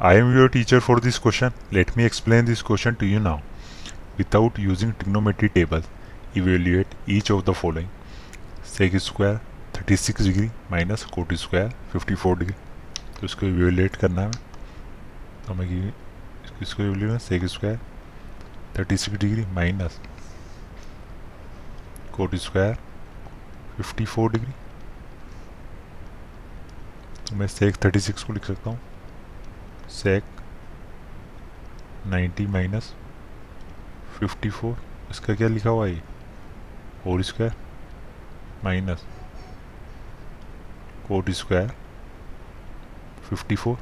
I am your teacher for this question. Let me explain this question to you now. Without using trigonometry table, evaluate each of the following. Sec square 36 degree minus cot square 54 degree. तो इसको evaluate करना है तो मैं इसको evaluate sec square 36 degree minus cot square 54 degree तो मैं सेक 36 को लिख सकता हूँ सेक 90 माइनस 54 इसका क्या लिखा हुआ है whole square minus cot square 54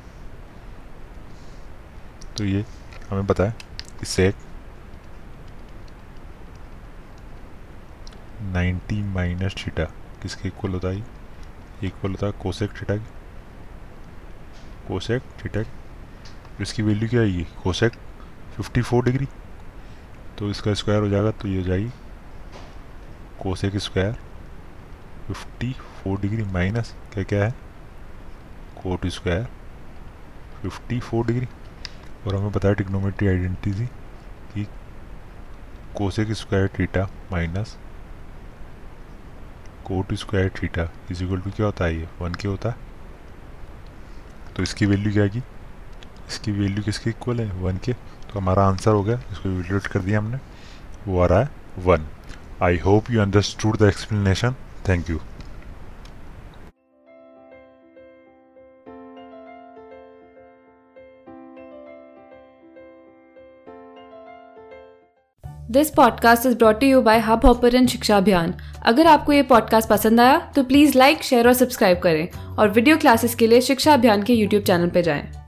तो ये हमें पता है कि सेक 90 माइनस थीटा किसके इक्वल होता है इक्वल होता है कोसेक थीटा की। कोसेक थीटा की। इसकी वैल्यू क्या आएगी कोसेक 54 डिग्री तो इसका स्क्वायर हो जाएगा तो ये हो जाएगी कोसेक स्क्वायर 54 डिग्री माइनस क्या क्या है? कोट स्क्वायर 54 डिग्री और हमें पता है टिग्नोमेट्री आइडेंटिटी थी कि cosec square theta minus cot square theta is equal to क्या होता है ये? वन के होता है। तो इसकी वैल्यू क्या आएगी इसकी वैल्यू किसके इक्वल है? वन के। तो हमारा आंसर हो गया। इसको इवेल्यूएट कर दिया हमने। वो आ रहा है one I hope you understood the explanation thank you this podcast is brought you by hubhopper and Shiksha Abhiyan अगर आपको ये पॉडकास्ट पसंद आया तो प्लीज़ लाइक शेयर और सब्सक्राइब करें। और वीडियो क्लासेस के लिए शिक्षा अभियान के यूट्यूब चैनल पर जाएँ।